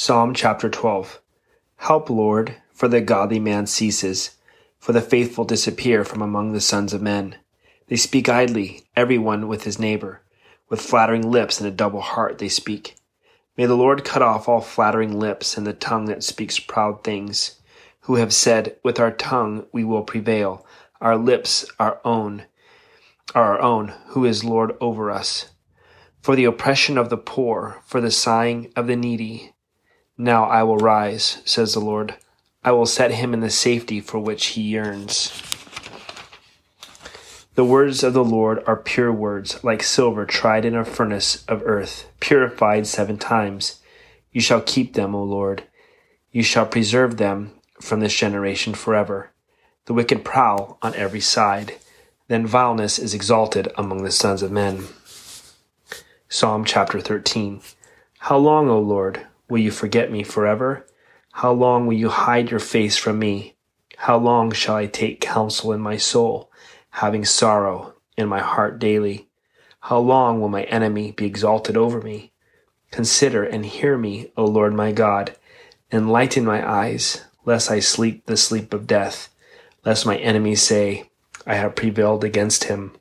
Psalm chapter 12. Help, Lord, for the godly man ceases, for the faithful disappear from among the sons of men. They speak idly, every one with his neighbor. With flattering lips and a double heart they speak. May the Lord cut off all flattering lips and the tongue that speaks proud things, who have said, With our tongue we will prevail, our lips our own, are our own, who is Lord over us. For the oppression of the poor, for the sighing of the needy, now I will rise, says the Lord. I will set him in the safety for which he yearns. The words of the Lord are pure words, like silver tried in a furnace of earth, purified seven times. You shall keep them, O Lord. You shall preserve them from this generation forever. The wicked prowl on every side. Then vileness is exalted among the sons of men. Psalm chapter 13. How long, O Lord, Will you forget me forever? How long will you hide your face from me? How long shall I take counsel in my soul, having sorrow in my heart daily? How long will my enemy be exalted over me? Consider and hear me, O Lord my God. Enlighten my eyes, lest I sleep the sleep of death, lest my enemies say, I have prevailed against him,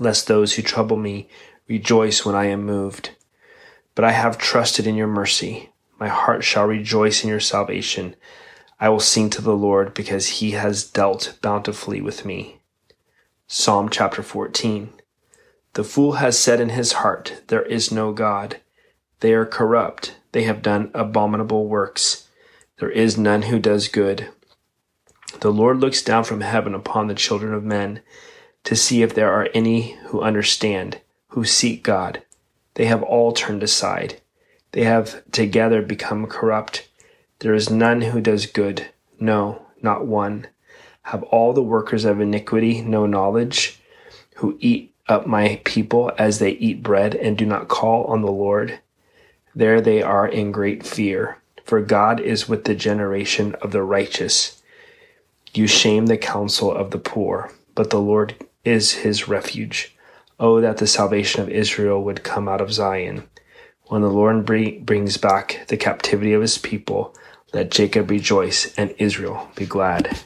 lest those who trouble me rejoice when I am moved. But I have trusted in your mercy. My heart shall rejoice in your salvation. I will sing to the Lord because he has dealt bountifully with me. Psalm chapter 14. The fool has said in his heart, There is no God. They are corrupt. They have done abominable works. There is none who does good. The Lord looks down from heaven upon the children of men to see if there are any who understand, who seek God. They have all turned aside. They have together become corrupt. There is none who does good. No, not one. Have all the workers of iniquity no knowledge, who eat up my people as they eat bread and do not call on the Lord? There they are in great fear, for God is with the generation of the righteous. You shame the counsel of the poor, but the Lord is his refuge. Oh, that the salvation of Israel would come out of Zion. When the Lord brings back the captivity of his people, let Jacob rejoice and Israel be glad.